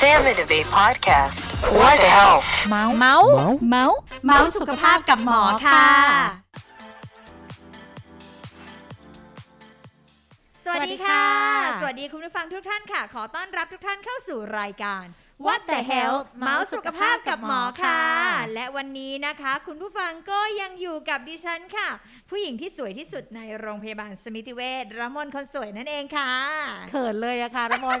Sam and Abe podcast. What the health? เมาส์เมาส์เมาส์เมาส์สุขภาพกับหมอค่ะ สวัสดีค่ะ สวัสดีคุณผู้ฟังทุกท่านค่ะ ขอต้อนรับทุกท่านเข้าสู่รายการ What the Health เมาส์สุขภาพกับหมอค่ะ และวันนี้นะคะ คุณผู้ฟังก็ยังอยู่กับดิฉันค่ะ ผู้หญิงที่สวยที่สุดในโรงพยาบาลสมิติเวชระมนคนสวยนั่นเองค่ะ เขินเลยอะค่ะระมน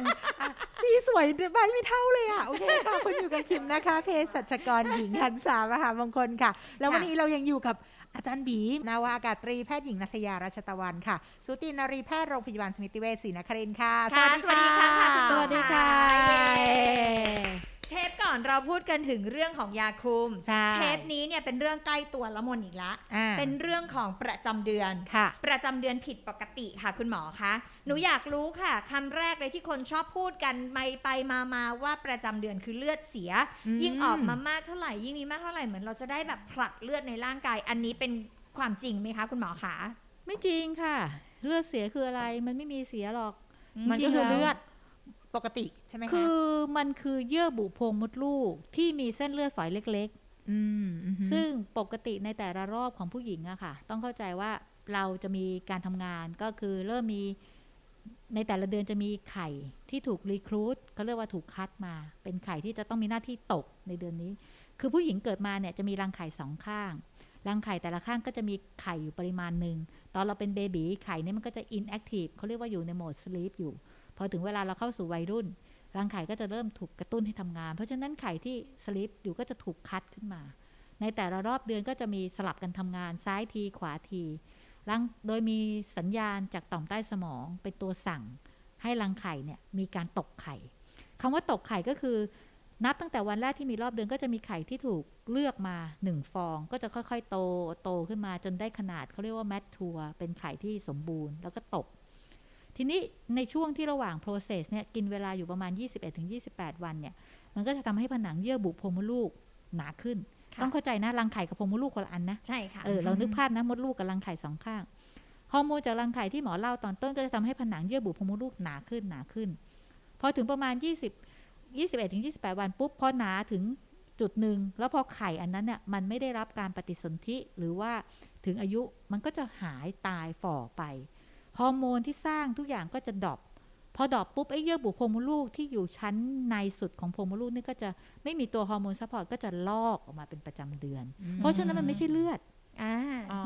สีสวยใบไม่เท่าเลยอะโอเคค่ะคุณอยู่กับคิมนะคะ เภสัชกรหญิงหันสามหามงคลค่ะ แล้ววันนี้เรายังอยู่กับ อาจารย์บีนาวาอากาศตรีแพทย์หญิงนัทยาราชตะวันค่ะสุตินารีแพทย์โรงพยาบาลสมิติเวชศรีนครินทร์ค่ะค่ะ สวัสดีค่ะค่ะคุณหมอสวัสดีค่ะ เย้เทปก่อนเราพูดกันถึงเรื่องของยาคุมใช่เทปนี้เนี่ยเป็นเรื่องใกล้ตัวละมนอีกละอ่าเป็นเรื่องของประจำเดือนค่ะประจำเดือนผิดปกติค่ะคุณหมอคะ หนูอยากรู้ค่ะคำแรกเลยที่คนชอบพูดกันไปไปมามาว่าประจำเดือนคือเลือดเสียอืมยิ่งออกมามากเท่าไหร่ยิ่งมีมากเท่าไหร่เหมือนเราจะได้แบบผลักเลือดในร่างกาย อันนี้เป็นความจริงไหมคะคุณหมอคะ ไม่จริงค่ะ เลือดเสียคืออะไร มันไม่มีเสียหรอก มันจริก็งๆคือแล้วเลือด ปกติใช่ไหมคะ คือมันคือเยื่อบุโพรงมดลูกที่มีเส้นเลือดฝอยเล็กอืมอือหือๆซึ่งปกติในแต่ละรอบของผู้หญิงอะค่ะ ต้องเข้าใจว่าเราจะมีการทำงานก็คือเริ่มมีในแต่ละเดือนจะมีไข่ที่ถูกรีครูดเขาเรียกว่าถูกคัดมา เป็นไข่ที่จะต้องมีหน้าที่ตกในเดือนนี้ คือผู้หญิงเกิดมาเนี่ยจะมีรังไข่สองข้างรังไข่แต่ละข้างก็จะมีไข่อยู่ปริมาณหนึ่ง ตอนเราเป็นเบบีไข่เนี่ยมันก็จะ inactive เขาเรียกว่าอยู่ในโหมด sleep อยู่ พอถึงเวลาเราเข้าสู่วัยรุ่นรังไข่ก็จะเริ่มถูกกระตุ้นให้ทำงาน เพราะฉะนั้นไข่ที่ sleep อยู่ก็จะถูกคัดขึ้นมา ในแต่ละรอบเดือนก็จะมีสลับกันทำงานซ้ายทีขวาทีรังโดยมีสัญญาณจากต่อมใต้สมองเป็นตัวสั่ง ให้รังไข่เนี่ยมีการตกไข่คำว่าตกไข่ก็คือ นับตั้งแต่วันแรกที่มีรอบเดือนก็จะมีไข่ที่ถูกเลือกมาหนึ่งฟอง ก็จะค่อยๆ โตโตขึ้นมาจนได้ขนาดเขาเรียกว่าแมททัวเป็นไข่ที่สมบูรณ์แล้วก็ตก ทีนี้ในช่วงที่ระหว่าง process เนี่ยกินเวลาอยู่ประมาณ 21-28 วันเนี่ย มันก็จะทำให้ผนังเยื่อบุโพรงมดลูกหนาขึ้นค่ะต้องเข้าใจนะรังไข่กับโพรงมดลูกคนละอันนะใช่ค่ะเออเรานึกภาพนะมดลูกกับรังไข่สองข้างฮอร์โมนจากรังไข่ที่หมอเล่าตอนต้นก็จะทำให้ผนังเยื่อบุโพรงมดลูกหนาขึ้นหนาขึ้นพอถึงประมาณ 20 21ถึง28 วันปุ๊บพอหนาถึงจุดหนึ่งแล้วพอไข่อันนั้นเนี่ยมันไม่ได้รับการปฏิสนธิหรือว่าถึงอายุมันก็จะหายตายฝ่อไป ฮอร์โมนที่สร้างทุกอย่างก็จะ drop พอ drop ปุ๊บไอ้เยื่อบุโพรงมดลูกที่อยู่ชั้นในสุดของโพรงมดลูกนี่ก็จะไม่มีตัวฮอร์โมน support ก็จะลอกออกมาเป็นประจำเดือน เพราะฉะนั้นมันไม่ใช่เลือดอ่า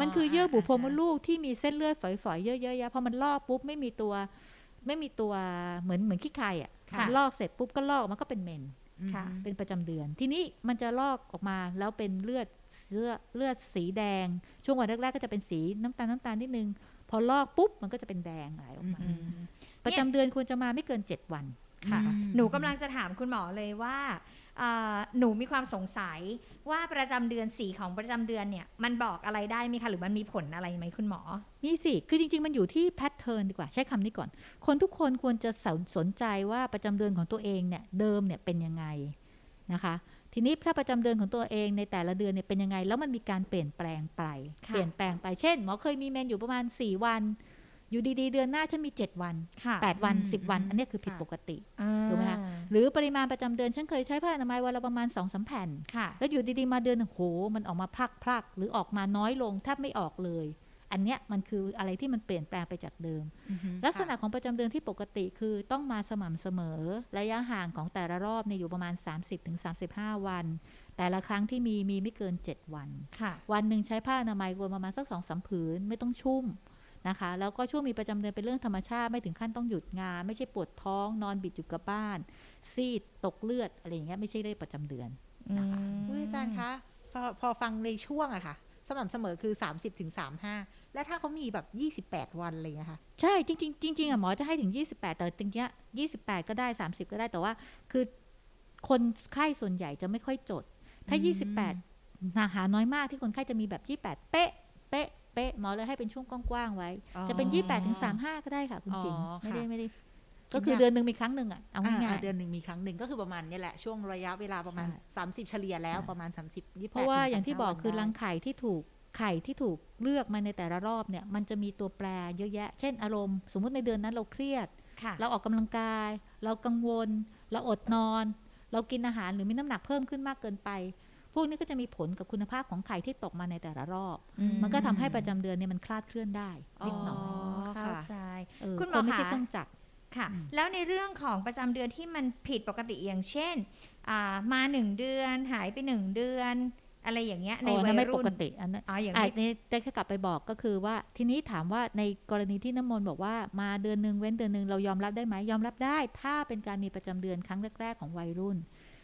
มันคือเยื่อบุโพรงมดลูกที่มีเส้นเลือดฝอยๆเยอะๆแยะพอมันลอกปุ๊บไม่มีตัวไม่มีตัวเหมือนเหมือนขี้ไคลอะค่ะลอกเสร็จปุ๊บก็ลอกออกมันก็เป็นเมนส์ค่ะเป็นประจำเดือน ทีนี้มันจะลอกออกมาแล้วเป็นเลือดเลือดเลือดสีแดง ช่วงวันแรกๆก็จะเป็นสีน้ำตาลน้ำตาลนิดนึง พอลอกปุ๊บมันก็จะเป็นแดงไหลออกมาอืมประจำเดือนควรจะมาไม่เกิน 7 วันค่ะอืมหนูกำลังจะถามคุณหมอเลยว่าเอ่อหนูมีความสงสัยว่าประจำเดือนสีของประจำเดือนเนี่ยมันบอกอะไรได้ไหมคะหรือมันมีผลอะไรไหมคุณหมอ มีสิคือจริง ๆ มันอยู่ที่แพทเทิร์นดีกว่าใช้คำนี้ก่อน คนทุกคนควรจะสนสนใจว่าประจำเดือนของตัวเองเนี่ยเดิมเนี่ยเป็นยังไงนะคะ ทีนี้ถ้าประจำเดือนของตัวเองในแต่ละเดือนเนี่ยเป็นยังไง แล้วมันมีการเปลี่ยนแปลงไปค่ะเปลี่ยนแปลงไป เช่น หมอเคยมีเมนอยู่ประมาณ 4 วัน อยู่ดีๆ เดือนหน้าฉันมี 7 วันค่ะ8วันอืม10 วันอืมอันเนี้ยคือผิดค่ะปกติอ่าถูกไหมคะ หรือปริมาณประจำเดือน ฉันเคยใช้ผ้าอนามัยวันละประมาณ2อสแผ่นค่ะแล้วอยู่ดีๆ มาเดือนหนึ่งโห มันออกมาพลักพลักๆหรือออกมาน้อยลงแทบไม่ออกเลย อันเนี้ยมันคืออะไรที่มันเปลี่ยนแปลงไปจากเดิมอือหือลักษณะของประจำเดือนที่ปกติคือต้องมาสม่ำเสมอ ระยะห่างของแต่ละรอบเนี่ยอยู่ประมาณ 30-35 วัน แต่ละครั้งที่มีมีไม่เกิน 7 วันค่ะวันหนึ่งใช้ผ้าอนามัยรวมประมาณสักสองสามผืนไม่ต้องชุ่มนะคะแล้วก็ช่วงมีประจำเดือนเป็นเรื่องธรรมชาติไม่ถึงขั้นต้องหยุดงาน ไม่ใช่ปวดท้องนอนบิดอยู่กับบ้าน ซีดตกเลือดอะไรอย่างเงี้ยไม่ใช่ได้ประจำเดือนนะคะอุ๊ยอาจารย์คะพอพอฟังในช่วงอะค่ะ สม่ำเสมอคือ 30ถึง35 แล้วถ้าเขามีแบบ 28 วันอะไรอย่างเงี้ยค่ะ ใช่ จริงๆจริงๆอะหมอจะให้ถึง 28 แต่จริงๆ28 ก็ได้ 30 ก็ได้แต่ว่า คือคนไข้ส่วนใหญ่จะไม่ค่อยจด ถ้าอืม28นาหาน้อยมากที่คนไข้จะมีแบบ 28 เป๊ะ เป๊ะ เป๊ะ หมอเลยให้เป็นช่วงกว้างๆไว้ จะเป็น 28ถึง35 ก็ได้ค่ะ คุณอ๋อขิงไม่ได้ค่ะไม่ได้คิดก็คือว่าเดือนหนึ่งมีครั้งหนึ่งอะเอาอ่าง่ายอ่าเดือนหนึ่งมีครั้งหนึ่งก็คือประมาณเนี้แหละ ช่วงระยะเวลาประมาณใช่30 เฉลี่ยแล้วใช่ประมาณ 30 28ๆเพราะว่าอย่างที่บอก35คือวันรังได้ไข่ที่ถูก ไข่ที่ถูกเลือกมาในแต่ละรอบเนี่ยมันจะมีตัวแปรเยอะแยะ เช่นอารมณ์ สมมุติในเดือนนั้นเราเครียดค่ะเราออกกำลังกาย เรากังวล เราอดนอน เรากินอาหารหรือมีน้ำหนักเพิ่มขึ้นมากเกินไป พวกนี้ก็จะมีผลกับคุณภาพของไข่ที่ตกมาในแต่ละรอบ มันก็ทำให้ประจำเดือนเนี่ยมันคลาดเคลื่อนได้นิดหน่อยเข้าใจเออคุณหมอคนไม่ใช่คะเครื่องจักรค่ะอืมแล้วในเรื่องของประจำเดือนที่มันผิดปกติอย่างเช่นอ่ามาหนึ่งเดือนหายไปหนึ่งเดือน อะไรอย่างเงี้ยในอ๋ออันวันั้นยไม่ปรุ่นกติอันนั้นอ๋ออย่างอะนี้นี่ได้แค่กลับไปบอกก็คือว่าทีนี้ถามว่าในกรณีที่น้ำมนต์บอกว่ามาเดือนหนึ่งเว้นเดือนหนึ่งเรายอมรับได้ไหมยอมรับได้ ถ้าเป็นการมีประจำเดือนครั้งแรก ๆ ของวัยรุ่น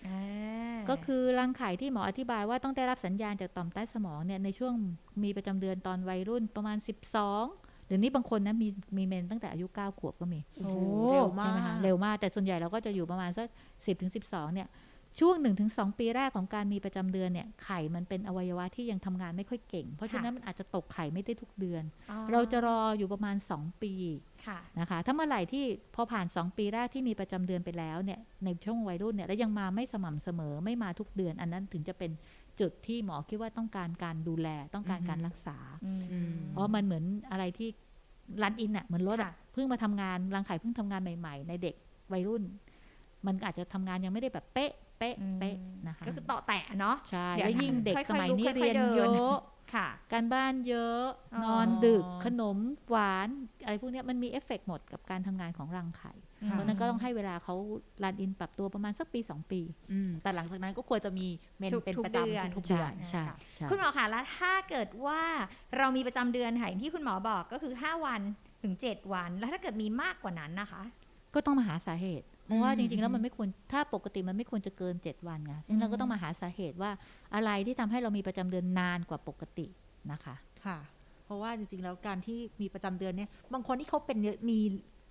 อ่าก็คือรังไข่ที่หมออธิบายว่าต้องได้รับสัญญาณจากต่อมใต้สมองเนี่ยในช่วงมีประจำเดือนตอนวัยรุ่นประมาณ 12หรือนี่บางคนนะมีมีเมนตั้งแต่อายุ 9 ขวบก็มีโอ้โหเร็วมาใช่ไหมกคะเร็วมากแต่ส่วนใหญ่เราก็จะอยู่ประมาณสัก10ถึง12 เนี่ย ช่วง 1-2 ปีแรกของการมีประจำเดือนเนี่ยไข่มันเป็นอวัยวะที่ยังทำงานไม่ค่อยเก่ง เพราะฉะนั้นมันอาจจะตกไข่ไม่ได้ทุกเดือนอ๋อเราจะรออยู่ประมาณ 2 ปีค่ะนะคะถ้าเมื่อไหร่ที่พอผ่าน 2 ปีแรกที่มีประจำเดือนไปแล้วเนี่ยในช่วงวัยรุ่นเนี่ยแล้วยังมาไม่สม่ำเสมอไม่มาทุกเดือน อันนั้นถึงจะเป็นจุดที่หมอคิดว่าต้องการการดูแลต้องการการรักษาอืมเพราะมันเหมือนอะไรที่รันอินอะเหมือนรถอะค่ะเพิ่งมาทำงานรังไข่เพิ่งทำงานใหม่ ๆ ในเด็กวัยรุ่น มันอาจจะทำงานยังไม่ได้แบบเป๊ะ เป๊ะเป๊ะนะคะก็คือต่อแตะเนาะใช่เดี๋ยวแล้วยิ่งเด็กค่อยๆสมัยลุกนี้ค่อยๆเรียนเดินเยอะค่ะ การบ้านเยอะอ๋อนอนดึกขนมหวานอะไรพวกเนี้ยมันมีเอฟเฟกต์หมดกับการทำงานของรังไข่ค่ะเพราะฉะนั้นก็ต้องให้เวลาเขารันอินปรับตัวประมาณสักปี 2 ปีอืมแต่หลังจากนั้นก็ควรจะมีเมนทุกเป็นทุกประเดือนจำทุกๆเดือนใช่ใช่คุณหมอคะแล้วถ้าเกิดว่าเรามีประจำเดือนค่ะอย่างที่คุณหมอบอกก็คือ 5 วันถึง 7 วัน แล้วถ้าเกิดมีมากกว่านั้นนะคะ ก็ต้องมาหาสาเหตุ เพราะว่าอืมจริงๆแล้วมันไม่ควรถ้าปกติมันไม่ควรจะเกิน 7 วันไงงั้นเราก็ต้องมาหาสาเหตุว่าอะไรที่ทำให้เรามีประจำเดือนนานกว่าปกตินะคะค่ะ เพราะว่าจริงๆแล้วการที่มีประจำเดือนเนี่ยบางคนที่เขาเป็นเยอะมี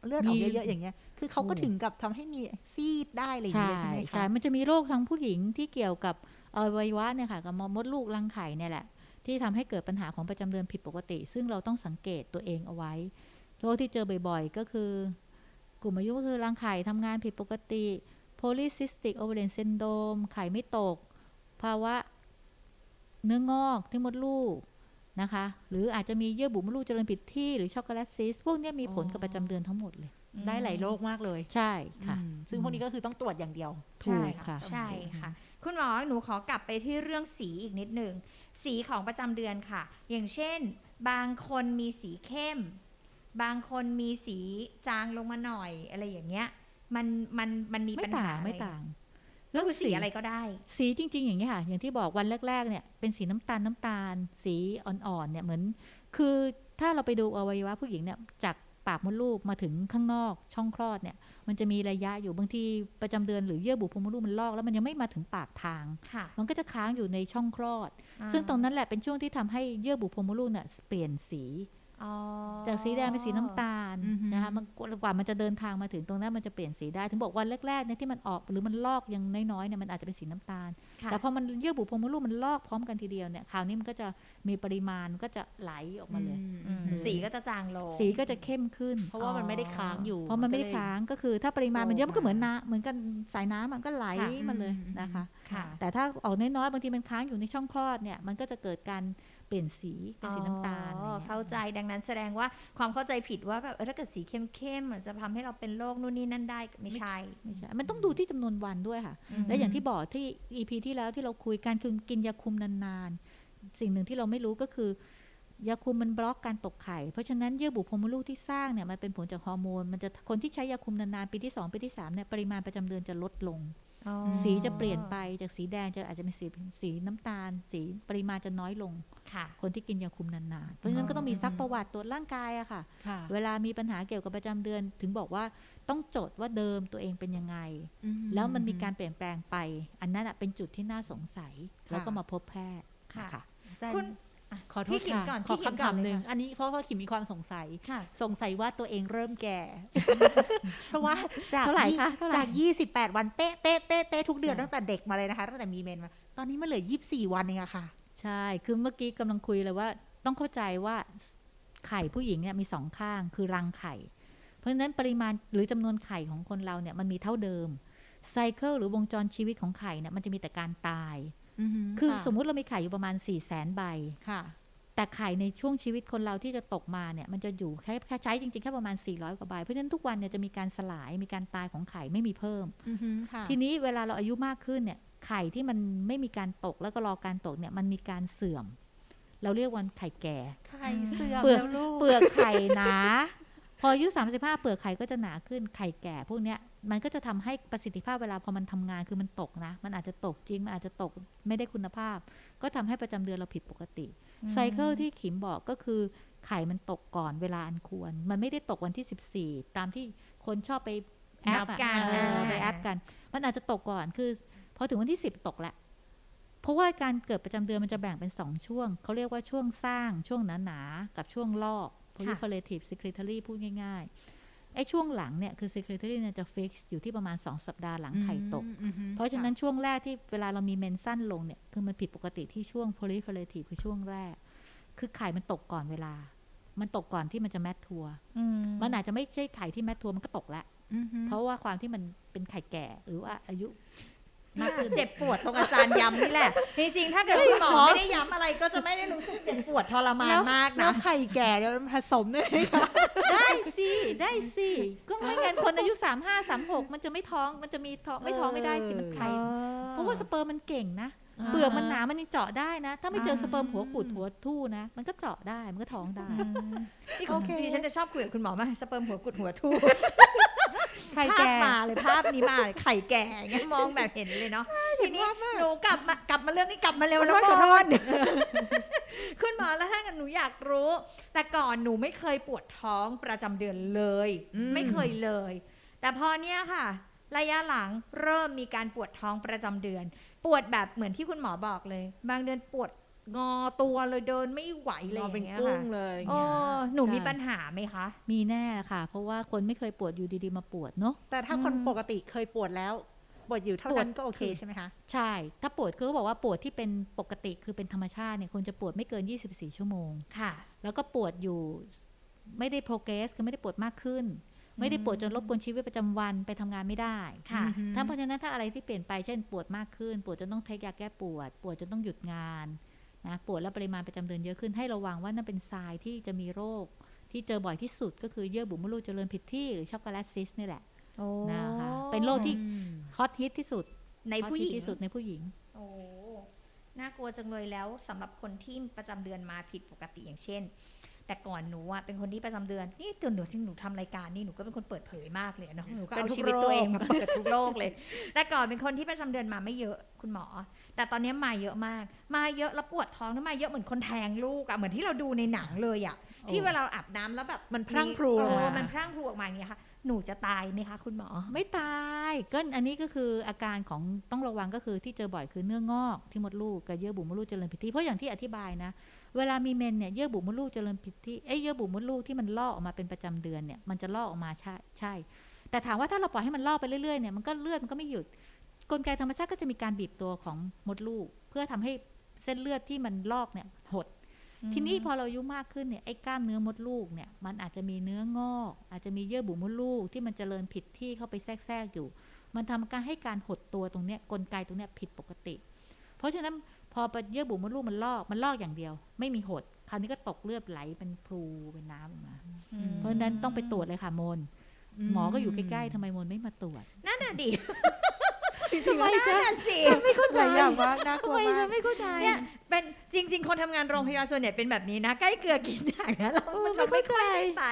เลือดออกมีเยอะๆอย่างเงี้ย คือเขาก็ถูกถึงกับทำให้มีซีดได้อะไรอย่างใช่เงี้ยใช่ไหมคะใช่มันจะมีโรคทั้งผู้หญิงที่เกี่ยวกับอวัยวะเนี่ยค่ะกับมดลูกรังไข่เนี่ยแหละ ที่ทำให้เกิดปัญหาของประจำเดือนผิดปกติ ซึ่งเราต้องสังเกตตัวเองเอาไว้โรคที่เจอบ่อยๆ ก็คือ กลุ่มอายุก็คือรังไข่ทำงานผิดปกติ polycystic ovarian syndrome ไข่ไม่ตก ภาวะเนื้องอกที่มดลูกนะคะ หรืออาจจะมีเยื่อบุมดลูกเจริญผิดที่หรือช็อกโกแลตซิสพวกเนี้ยมีผลกับประจำเดือนทั้งหมดเลย ได้หลายโรคมากเลย ใช่ค่ะอืมซึ่งพวกนี้ก็คือต้องตรวจอย่างเดียวถูกค่ะ ใช่ค่ะ คุณหมอหนูขอกลับไปที่เรื่องสีอีกนิดหนึ่ง สีของประจำเดือนค่ะ อย่างเช่น บางคนมีสีเข้ม บางคนมีสีจางลงมาหน่อยอะไรอย่างเงี้ย มันมันมันมีไม่ปัญหาต่างไม่อะรต่างก็คือสีอะไรก็ได้ สีจริง ๆ อย่างนี้ยค่ะ อย่างที่บอกวันแรก ๆ เนี่ยเป็นสีน้ำตาลน้ำตาล สีอ่อนๆเนี่ยเหมือน คือถ้าเราไปดูอวัยวะผู้หญิงเนี่ยจากปากมดลูกมาถึงข้างนอกช่องคลอดเนี่ย มันจะมีระยะอยู่บางทีประจำเดือนหรือเยื่อบุโพรงมดลูกมันลอกแล้วมันยังไม่มาถึงปากทางค่ะมันก็จะค้างอยู่ในช่องคลอด ซึ่งตรงนั้นแหละเป็นช่วงที่ทำให้เยื่อบุโพรงมดลูกเนี่ยเปลี่ยนสีอ๋อ จากสีแดงเป็นสีน้ำตาลอือฮึนะคะมันกว่ามันจะเดินทางมาถึงตรงนั้นมันจะเปลี่ยนสีได้ ถึงบอกวันแรกๆเนี่ยที่มันออกหรือมันลอกยังน้อยๆเนี่ยมันอาจจะเป็นสีน้ำตาลค่ะแต่พอมันเยื่อบุโพรงมดลูกมันลอกพร้อมกันทีเดียวเนี่ยคราวนี้มันก็จะมีปริมาณก็จะไหลออกมาเลยอืมอืมสีก็จะจางลง สีก็จะเข้มขึ้น เพราะว่ามันไม่ได้ค้างอยู่ เพราะมันไม่ได้ก็เลยค้างก็คือ ถ้าปริมาณมันเยอะโตมันก็เหมือนมาน้ำเหมือนกันสายน้ำมันก็ไหลค่ะมาเลยอืมนะคะค่ะแต่ถ้าออกน้อยๆบางทีมันค้างอยู่ในช่องคลอดเนี่ยมันก็จะเกิดการ เปลี่ยนสีเป็นสีน้ำตาลอ๋ออะไรเข้าเงี้ยใจดังนั้นแสดงว่าความเข้าใจผิดว่าแบบเออถ้าเกิดสีเข้มๆมันจะทำให้เราเป็นโรคนู่นนี่นั่นได้ไม่ใช่ไม่ใช่ มันต้องดูที่จำนวนวันด้วยค่ะอืมและอย่างที่บอกที่ EP ที่แล้วที่เราคุยการคือกินยาคุมนานๆ สิ่งหนึ่งที่เราไม่รู้ก็คือยาคุมมันบล็อกการตกไข่ เพราะฉะนั้นเยื่อบุโพรงมดลูกที่สร้างเนี่ยมันเป็นผลจากฮอร์โมน มันจะคนที่ใช้ยาคุมนานๆปีที่ 2 ปีที่3เนี่ยปริมาณประจำเดือนจะลดลงอ๋อ สีจะเปลี่ยนไปจากสีแดงจะอาจจะเป็นสีสีน้ำตาล สีปริมาณจะน้อยลงค่ะ คนที่กินยาคุมนานๆ เพราะฉะนั้นก็ต้องมีซักประวัติตรวจร่างกายอะค่ะค่ะเวลามีปัญหาเกี่ยวกับประจำเดือน ถึงบอกว่าต้องจดว่าเดิมตัวเองเป็นยังไง แล้วมันมีการเปลี่ยนแปลงไป อันนั้นอะเป็นจุดที่น่าสงสัย แล้วก็มาพบแพทย์ค่ะค่ะอาจารย์คุณ ขอโทพี่ษขิมค่ะก่อนขอพี่ขิมคำก่ถาอนมเลยหนึ่งค่ะอันนี้เพราะว่าขิมมีความสงสัยค่ะสงสัยว่าตัวเองเริ่มแก่ เพราะว่าจากเท่าไหร่ยี่คะเท่าไหร่จาก28วันเป๊ะเป๊ะเป๊ะเป๊ะทุกเดือนตั้งแต่เด็กมาเลยนะคะตั้งแต่มีเมนมา ตอนนี้มันเหลือ24วันเองอะค่ะ ใช่ คือเมื่อกี้กำลังคุยเลยว่า ต้องเข้าใจว่าไข่ผู้หญิงเนี่ยมีสองข้างคือรังไข่ เพราะฉะนั้นปริมาณหรือจำนวนไข่ของคนเราเนี่ยมันมีเท่าเดิมไซเคิลหรือวงจรชีวิตของไข่เนี่ยมันจะมีแต่การตาย คือสมมุติเรามีไข่อยู่ประมาณ4ี่แสนใบค่ะ แต่ไข่ในช่วงชีวิตคนเราที่จะตกมาเนี่ย มันจะอยู่แค่แค่ใช้จริงๆ แค่ประมาณ 400 กว่าใบ เพราะฉะนั้นทุกวันเนี่ยจะมีการสลายมีการตายของไข่ไม่มีเพิ่มอือฮึค่ะทีนี้เวลาเราอายุมากขึ้นเนี่ยไข่ที่มันไม่มีการตกแล้วก็รอการตกเนี่ยมันมีการเสื่อม เราเรียกวันไข่แก่ไข่เสื่อมเปลือกแล้วลูกเปลือกไข่หนา พออายุ 35 เปลือกไข่ก็จะหนาขึ้นไข่แก่พวกเนี้ยมันก็จะทำให้ประสิทธิภาพเวลาพอมันทำงานคือมันตกนะ มันอาจจะตกจริง มันอาจจะตกไม่ได้คุณภาพ ก็ทำให้ประจำเดือนเราผิดปกติไซเคิลที่ขิมบอกก็คือไข่มันตกก่อนเวลาอันควร มันไม่ได้ตกวันที่ 14 ตามที่คนชอบไปแอปนับอะกันเออไปแอปกัน มันอาจจะตกก่อนคือพอถึงวันที่ 10 ตกแล้วเพราะว่าการเกิดประจำเดือนมันจะแบ่งเป็น 2 ช่วง เขาเรียกว่าช่วงสร้างช่วงหนาๆกับช่วงลอก proliferative secretory พูดง่ายๆไอ้ช่วงหลังเนี่ยคือ secretory เนี่ยจะ fix อยู่ที่ประมาณ 2 สัปดาห์หลังไข่ตกอือฮึเพราะฉะนั้นช่วงแรกที่เวลาเรามีเมนสั้นลงเนี่ยคือมันผิดปกติที่ช่วง proliferative คือช่วงแรก คือไข่มันตกก่อนเวลา มันตกก่อนที่มันจะแมททัวร์อืมมันอาจจะไม่ใช่ไข่ที่แมททัวร์มันก็ตกแล้วอือฮึเพราะว่าความที่มันเป็นไข่แก่หรือว่าอายุ มากขึ้นเจ็บปวดตรงอาจารย์ย้ำนี่แหละ จริงๆ ถ้าเกิดคุณหมอหมอไม่ได้ย้ำอะไรก็จะไม่ได้รู้สึกเจ็บปวดทรมานมากแล้นะวไข่แก่เดี๋ยวผสมด้วยไหมคะได้สิได้สิก็ไม่งั้นคนอายุสามห้าสามหกมันจะไม่ท้องมันจะมีท้องไม่ท้องไม่ได้สิมันไข่เพราะว่าสเปิร์มมันเก่งนะอ่าเปลือกมันหนามันยังเจาะได้นะ ถ้าไม่เจอสเปิร์มหัวกุดหัวทู่นะ มันก็เจาะได้มันก็ท้องได้นี่คุณดิฉันจะชอบคุยกับคุณหมอมากสเปิร์มหัวกุดหัวทู่ไข่ภาพแก่มาเลยภาพนี้มาเลยไข่แก่อย่างเงี้ยมองแบบเห็นเลยเนาะทีนี้หนูกลับมากลับมาเรื่องนี้กลับมาเร็วแล้วขอโทษบอลคุณหมอแล้วถ้าเกิดหนูอยากรู้ แต่ก่อนหนูไม่เคยปวดท้องประจำเดือนเลยอืมไม่เคยเลย แต่พอเนี้ยค่ะ ระยะหลังเริ่มมีการปวดท้องประจำเดือน ปวดแบบเหมือนที่คุณหมอบอกเลย บางเดือนปวด งอตัวเลยเดินไม่ไหวเลยเราอเป็นย่างเงี้ยกุ้ค่ะงเลยอย่างโอ้เงี้ยหนูมีใช่ปัญหาไหมคะ มีแน่ค่ะ เพราะว่าคนไม่เคยปวดอยู่ดีๆมาปวดเนาะแต่ถ้าคนปกติเคยปวดแล้วปวดอยู่เท่านั้นก็โอเคใช่ไหมคะ ใช่ ถ้าปวดคือเขาบอกว่าปวดที่เป็นปกติคือเป็นธรรมชาติเนี่ยคนจะปวดไม่เกิน 24 ชั่วโมงค่ะ แล้วก็ปวดอยู่ไม่ได้ progress คือไม่ได้ปวดมากขึ้น ไม่ได้ปวดจนรบกวนชีวิตประจำวันไปทำงานไม่ได้ค่ะอืมถ้าเพราะฉะนั้นถ้าอะไรที่เปลี่ยนไปเช่นปวดมากขึ้น ปวดจนต้องเทคยาแก้ปวด ปวดจนต้องหยุดงาน นะปวดแล้วปริมาณประจำเดือนเยอะขึ้นให้ระวังว่านั่นเป็นทรายที่จะมีโรค ที่เจอบ่อยที่สุดก็คือเยื่อบุมดลูกเจริญผิดที่หรือช็อกโกแลตซิสนี่แหละโอ้นะคะเป็นโรคที่อืมฮอตฮิตที่สุดในผู้หญิงฮอตฮิตที่สุดในผู้หญิง โอ้น่ากลัวจังเลยแล้วสำหรับคนที่ประจำเดือนมาผิดปกติอย่างเช่น แต่ก่อนหนูอะเป็นคนที่ประจำเดือน นี่เดือนหนูที่หนูทำรายการนี่หนูก็เป็นคนเปิดเผยมากเลยอะเนาะหนูก็เป็นเอาทุกชีวิตตัวเองโรคมาเปิดทุกโลกเลย แต่ก่อนเป็นคนที่ประจำเดือนมาไม่เยอะคุณหมอ แต่ตอนนี้มาเยอะมาก มาเยอะแล้วปวดท้องแล้วมาเยอะเหมือนคนแทงลูกอะเหมือนที่เราดูในหนังเลยอะที่เวลาเราอาบน้ำแล้วแบบมันพรั่งพรูเอออกอมามันพรั่งพรูออกมาอย่างเงี้ยค่ะหนูจะตายไหมคะคุณหมอ ไม่ตายก็อันนี้ก็คืออาการของต้องระวังก็คือที่เจอบ่อยคือเนื้องอกที่มดลูกกับเยื่อบุมดลูกเจริญผิดที่เพราะอย่างที่อธิบายนะ เวลามีเมนเนี่ยเยื่อบุมดลูกเจริญผิดที่เอ้ยเยื่อบุมดลูกที่มันลอกออกมาเป็นประจำเดือนเนี่ยมันจะลอกออกมาใช่ใช่ แต่ถามว่าถ้าเราปล่อยให้มันลอกไปเรื่อยๆเนี่ยมันก็เลือดมันก็ไม่หยุดกลไกธรรมชาติก็จะมีการบีบตัวของมดลูก เพื่อทำให้เส้นเลือดที่มันลอกเนี่ยหด ทีนี้พอเราอายุมากขึ้นเนี่ยไอ้กล้ามเนื้อมดลูกเนี่ยมันอาจจะมีเนื้องอก อาจจะมีเยื่อบุมดลูกที่มันเจริญผิดที่เข้าไปแทรกๆอยู่ มันทำการให้การหดตัวตรงเนี้ยกลไกตรงเนี้ยผิดปกติ เพราะฉะนั้น พอเยื่อบุมดลูกมันลอกมันลอกอย่างเดียว ไม่มีหด คราวนี้ก็ตกเลือดไหลเป็นพลูเป็นน้ำออกมา เพราะฉะนั้นต้องไปตรวจเลยค่ะมนหมอก็อยู่ใกล้ๆทำไมมนไม่มาตรวจนั่นน่ะดิจริงๆทำไมแล้วน่ะสิไม่เข้าใจอย่างว่าน่ากลัวมากไม่เข้าใจเนี่ยเป็นจริง ๆ คนทำงานโรงพยาบาลส่วนใหญ่เป็นแบบนี้นะ ใกล้เกลือกินด่างนะเราเออมันจะไม่ไม่เข้าค่อยใจได้ไป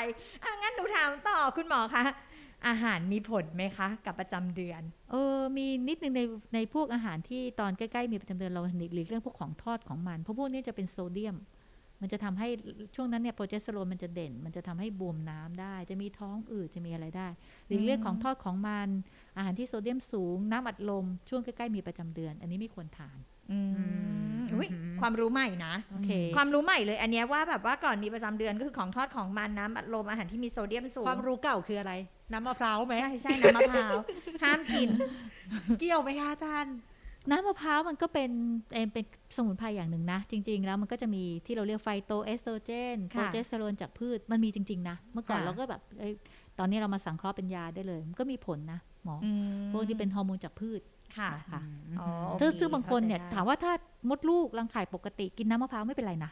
อะงั้นหนูถามต่อคุณหมอคะ อาหารมีผลไหมคะ กับประจำเดือน เออ มีนิดนึงในในพวกอาหารที่ตอนใกล้ๆมีประจำเดือนเราหลีกเรื่องพวกของทอดของมัน เพราะพวกนี้จะเป็นโซเดียม มันจะทำให้ช่วงนั้นเนี่ยโปรเจสเตอโรนมันจะเด่น มันจะทำให้บวมน้ำได้ จะมีท้องอืดจะมีอะไรได้หลีกเลี่ยงของทอดของมัน อาหารที่โซเดียมสูง น้ำอัดลม ช่วงใกล้ๆมีประจำเดือน อันนี้ไม่ควรทาน อืมอืมอุ๊ยความรู้ใหม่นะโอเคความรู้ใหม่เลย อันเนี้ยว่าแบบว่าก่อนมีประจำเดือนก็คือของทอดของมันน้ำอัดลมอาหารที่มีโซเดียมสูง ความรู้เก่าคืออะไร น้ำมะพร้าวไหมใช่ใช่น้ำมะพร้าวห้ามกิน เกี่ยวไหมคะอาจารย์น้ำมะพร้าวมันก็เป็นเอ่อเป็นสมุนไพรอย่างหนึ่งนะ จริง ๆ แล้วมันก็จะมีที่เราเรียก phytoestrogen progesterone จากพืชมันมีจริง ๆ นะ เมื่อก่อนค่ะเราก็แบบเอ้ยตอนนี้เรามาสังเคราะห์เป็นยาได้เลย มันก็มีผลนะหมออพวกที่เป็นฮอร์โมนจากพืช ค่ะนะคะอ๋อซึ่งโอเคซึ่งบางคนเนี่ยเข้าใจได้ถามว่าถ้ามดลูกรังไข่ปกติกินน้ำมะพร้าวไม่เป็นไรนะ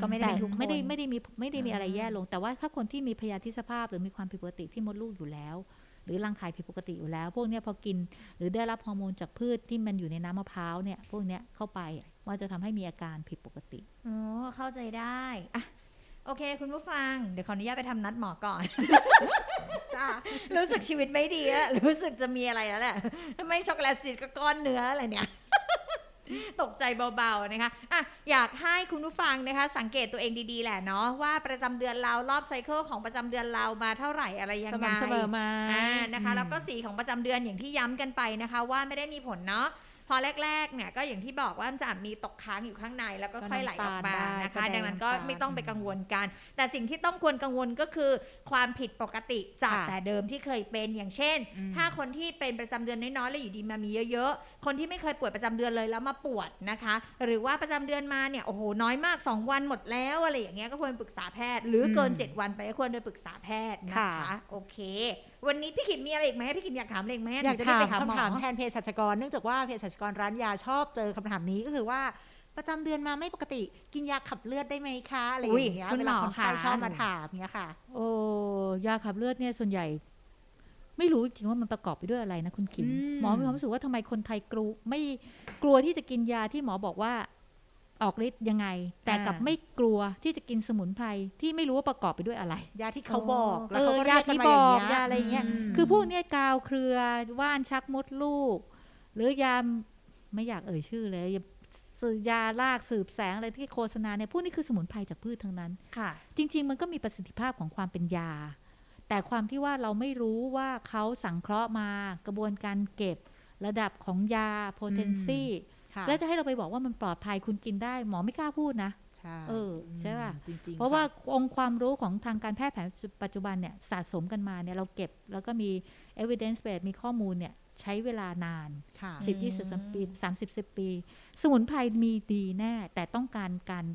ก็ไม่ได้แต่เป็นทุกคนไม่ได้ไม่ได้มีไม่ได้มีอะไรอ่าแย่ลง แต่ว่าถ้าคนที่มีพยาธิสภาพ หรือมีความผิดปกติที่มดลูกอยู่แล้ว หรือร่างกายผิดปกติอยู่แล้ว พวกเนี้ยพอกินหรือได้รับฮอร์โมนจากพืชที่มันอยู่ในน้ำมะพร้าวเนี่ย พวกเนี้ยเข้าไปมันจะทำให้มีอาการผิดปกติอ๋อเข้าใจได้อะโอเค คุณผู้ฟัง เดี๋ยวขออนุญาตไปทำนัดหมอก่อน จ้ารู้สึกชีวิตไม่ดีแล้วรู้สึกจะมีอะไรแล้วแหละไม่ช็อกโกแลตซีดก็ก้อนเนื้ออะไรเนี่ย ตกใจเบาๆนะคะอะอยากให้คุณผู้ฟังนะคะ สังเกตตัวเองดีๆแหละเนาะว่าประจำเดือนเรารอบไซเคิลของประจำเดือนเรามาเท่าไหร่อะไรยังสไงม่ำเสมอมาอ่านะคะ แล้วก็สีของประจำเดือนอย่างที่ย้ำกันไปนะคะ ว่าไม่ได้มีผลเนาะ พอแรกๆเนี่ยก็อย่างที่บอกว่ามันจะอาจมีตกค้างอยู่ข้างในแล้วก็ก็ค่อยไหลออกมาน้ำตาลได้นะคะก็แดงดังนั้นก็น้ำตาลไม่ต้องไปกังวลกัน แต่สิ่งที่ต้องควรกังวลก็คือความผิดปกติจากค่ะแต่เดิมที่เคยเป็นอย่างเช่นอืมถ้าคนที่เป็นประจำเดือนน้อยๆแล้วอยู่ดีมามีเยอะๆ คนที่ไม่เคยปวดประจำเดือนเลยแล้วมาปวดนะคะ หรือว่าประจำเดือนมาเนี่ยโอ้โหน้อยมาก 2 วันหมดแล้วอะไรอย่างเงี้ยก็ควรปรึกษาแพทย์ หรือเกิน 7 วันไปก็ควรไปปรึกษาแพทย์นะคะค่ะโอเควันนี้พี่ขิมมีอะไรอีกไหมพี่ขิมอยากถามอะไรอีกไหมอยากหนูจะได้ถามไปหาหมคำอถามแทนเภสัชกรเนื่องจากว่าเภสัชกรร้านยาชอบเจอคำถามนี้ก็คือว่าประจำเดือนมาไม่ปกติกินยาขับเลือดได้ไหมคะอะไรอย่างเงี้ยอุ๊ยคุณเวหมลาอคนไข้คะชอบมาถามเงี้ยค่ะ โอ้ยาขับเลือดเนี่ยส่วนใหญ่ ไม่รู้จริงๆว่ามันประกอบไปด้วยอะไรนะคุณคิมอืมหมอมีความรู้สึกว่าทำไมคนไทยกลัวไม่กลัวที่จะกินยาที่หมอบอกว่า ออกฤทธิ์ยังไง แต่กลับไม่กลัวที่จะกินสมุนไพรที่ไม่รู้ว่าประกอบไปด้วยอะไร ยาที่เขาบอกเอแล้วเขาอก็เรียายกกันที่มาบอย่างอกเงี้ยยาอะไรเงี้ยมคือพวกเนี้ยกาวเครือว่านชักมดลูก หรือยาไม่อยากเอ่ยชื่อเลยอย่าสื่อยาลากสืบแสงอะไรที่โฆษณาเนี่ยพวกนี้คือสมุนไพรจากพืชทั้งนั้นค่ะ จริง ๆ มันก็มีประสิทธิภาพของความเป็นยา แต่ความที่ว่าเราไม่รู้ว่าเขาสังเคราะห์มากระบวนการเก็บระดับของยา potency ค่ะ แล้วจะให้เราไปบอกว่ามันปลอดภัยคุณกินได้ หมอไม่กล้าพูดนะใช่เออใช่ป่ะจริงๆเพราะว่าค่องค์ความรู้ของทางการแพทย์แผนปัจจุบันเนี่ยสะสมกันมาเนี่ยเราเก็บแล้วก็มี evidence base มีข้อมูลเนี่ยใช้เวลานานค่ะสิบยี่สิบสามปีสามสิบสิบปี สมุนไพรมีดีแน่ แต่ต้องการการ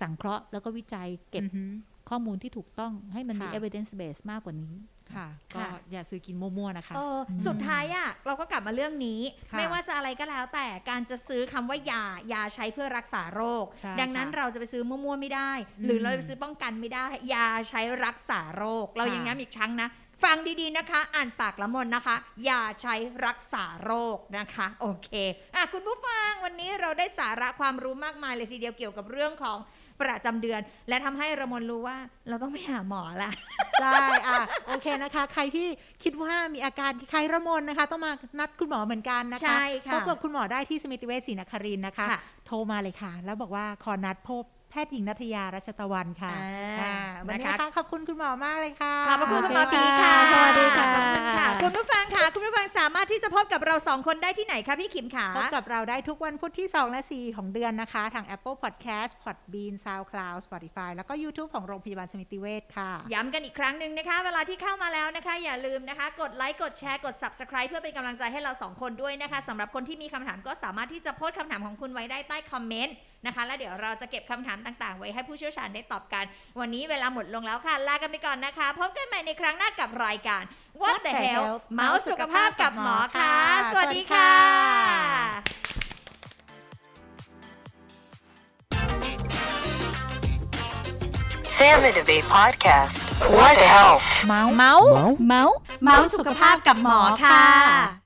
สังเคราะห์แล้วก็วิจัยเก็บอือฮึ ข้อมูลที่ถูกต้องให้มันมีค่ะ evidence base มากกว่านี้ค่ะก็ค่ะอย่าซื้อกินมั่วๆนะคะเออสุดท้ายอะเราก็กลับมาเรื่องนี้ค่ะไม่ว่าจะอะไรก็แล้วแต่การจะซื้อคำว่ายายาใช้เพื่อรักษาโรคใช่ดังนั้นค่ะเราจะไปซื้อมั่วๆไม่ได้อืมหรือเราจะไปซื้อป้องกันไม่ได้ ยาใช้รักษาโรค เราค่ะยังย้ำอีกครั้งนะ ฟังดีๆนะคะ อ่านปากละมนนะคะยาใช้รักษาโรคนะคะ โอเคอะคุณผู้ฟังวันนี้เราได้สาระความรู้มากมายเลยทีเดียวเกี่ยวกับเรื่องของประจำเดือน และทำให้ระมนรู้ว่าเราต้องไปหาหมอละใช่อะโอเคนะคะ ใครที่คิดว่ามีอาการคล้ายๆระมนนะคะ ต้องมานัดคุณหมอเหมือนกันนะคะใช่ค่ะพบกับคุณหมอได้ที่สมิติเวชศรีนครินทร์นะคะค่ะโทรมาเลยค่ะ แล้วบอกว่าขอนัดพบ แพทย์หญิงนัทยารัชตะวันค่ะอ่าอ่าวันนี้นะคะนะคะขอบคุณคุณหมอมากเลยค่ะ ขอบพระคุณโอคุณเคหมอปีค่ะค่ะ สวัสดีค่ะขอบคุณค่ะ คุณผู้ฟังค่ะ คุณผู้ฟังสามารถที่จะพบกับเราสองคนได้ที่ไหนคะพี่ขิมขาพบกับเราได้ทุกวันพุธที่ 2 และ 4 ของเดือนนะคะ ทาง Apple Podcast Podbean SoundCloud Spotify แล้วก็ YouTube ของโรงพยาบาลสมิติเวชค่ะ ย้ำกันอีกครั้งหนึ่งนะคะ เวลาที่เข้ามาแล้วนะคะ อย่าลืมนะคะ กดไลค์ กดแชร์ กด subscribe เพื่อเป็นกำลังใจให้เราสองคนด้วยนะคะสำหรับคนที่มีคำถามก็สามารถที่จะโพสต์คำถามของคุณไว้ได้ใต้คอมเมนต์ นะคะ แล้วเดี๋ยวเราจะเก็บคำถามต่างๆ ไว้ให้ผู้เชี่ยวชาญได้ตอบกัน วันนี้เวลาหมดลงแล้วค่ะ ลากันไปก่อนนะคะ พบกันใหม่ในครั้งหน้ากับรายการ What the hell เมาส์สุขภาพกับหมอค่ะ สวัสดีค่ะ Salmon Debate Podcast. What the health? เมาส์เมาส์เมาส์เมาส์สุขภาพกับหมอค่ะ